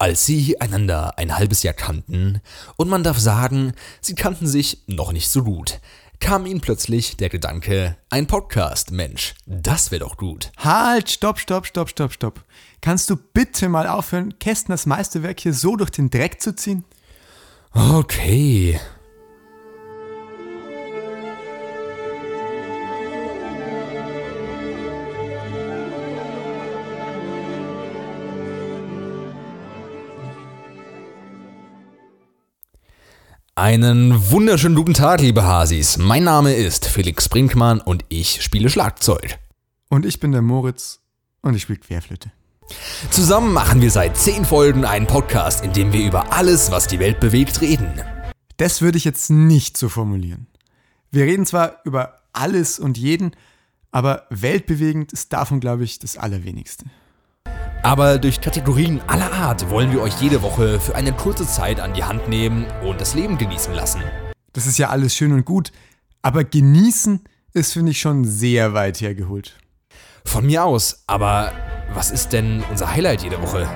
Als sie einander ein halbes Jahr kannten, und man darf sagen, sie kannten sich noch nicht so gut, kam ihnen plötzlich der Gedanke, ein Podcast, Mensch, das wäre doch gut. Halt, stopp, stopp, stopp, stopp, stopp. Kannst du bitte mal aufhören, Kästners Meisterwerk hier so durch den Dreck zu ziehen? Okay. Einen wunderschönen guten Tag, liebe Hasis. Mein Name ist Felix Brinkmann und ich spiele Schlagzeug. Und ich bin der Moritz und ich spiele Querflöte. Zusammen machen wir seit zehn Folgen einen Podcast, in dem wir über alles, was die Welt bewegt, reden. Das würde ich jetzt nicht so formulieren. Wir reden zwar über alles und jeden, aber weltbewegend ist davon, glaube ich, das Allerwenigste. Aber durch Kategorien aller Art wollen wir euch jede Woche für eine kurze Zeit an die Hand nehmen und das Leben genießen lassen. Das ist ja alles schön und gut, aber genießen ist, finde ich, schon sehr weit hergeholt. Von mir aus, aber was ist denn unser Highlight jede Woche?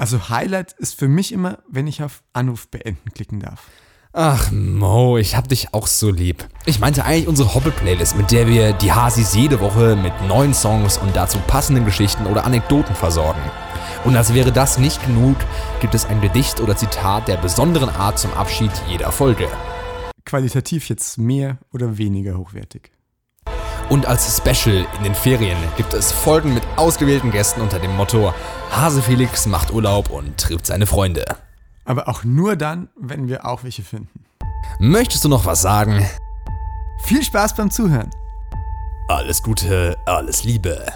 Also Highlight ist für mich immer, wenn ich auf Anruf beenden klicken darf. Ach Mo, ich hab dich auch so lieb. Ich meinte eigentlich unsere Hoppe-Playlist, mit der wir die Hasis jede Woche mit neuen Songs und dazu passenden Geschichten oder Anekdoten versorgen. Und als wäre das nicht genug, gibt es ein Gedicht oder Zitat der besonderen Art zum Abschied jeder Folge. Qualitativ jetzt mehr oder weniger hochwertig. Und als Special in den Ferien gibt es Folgen mit ausgewählten Gästen unter dem Motto Hase Felix macht Urlaub und trifft seine Freunde. Aber auch nur dann, wenn wir auch welche finden. Möchtest du noch was sagen? Viel Spaß beim Zuhören. Alles Gute, alles Liebe.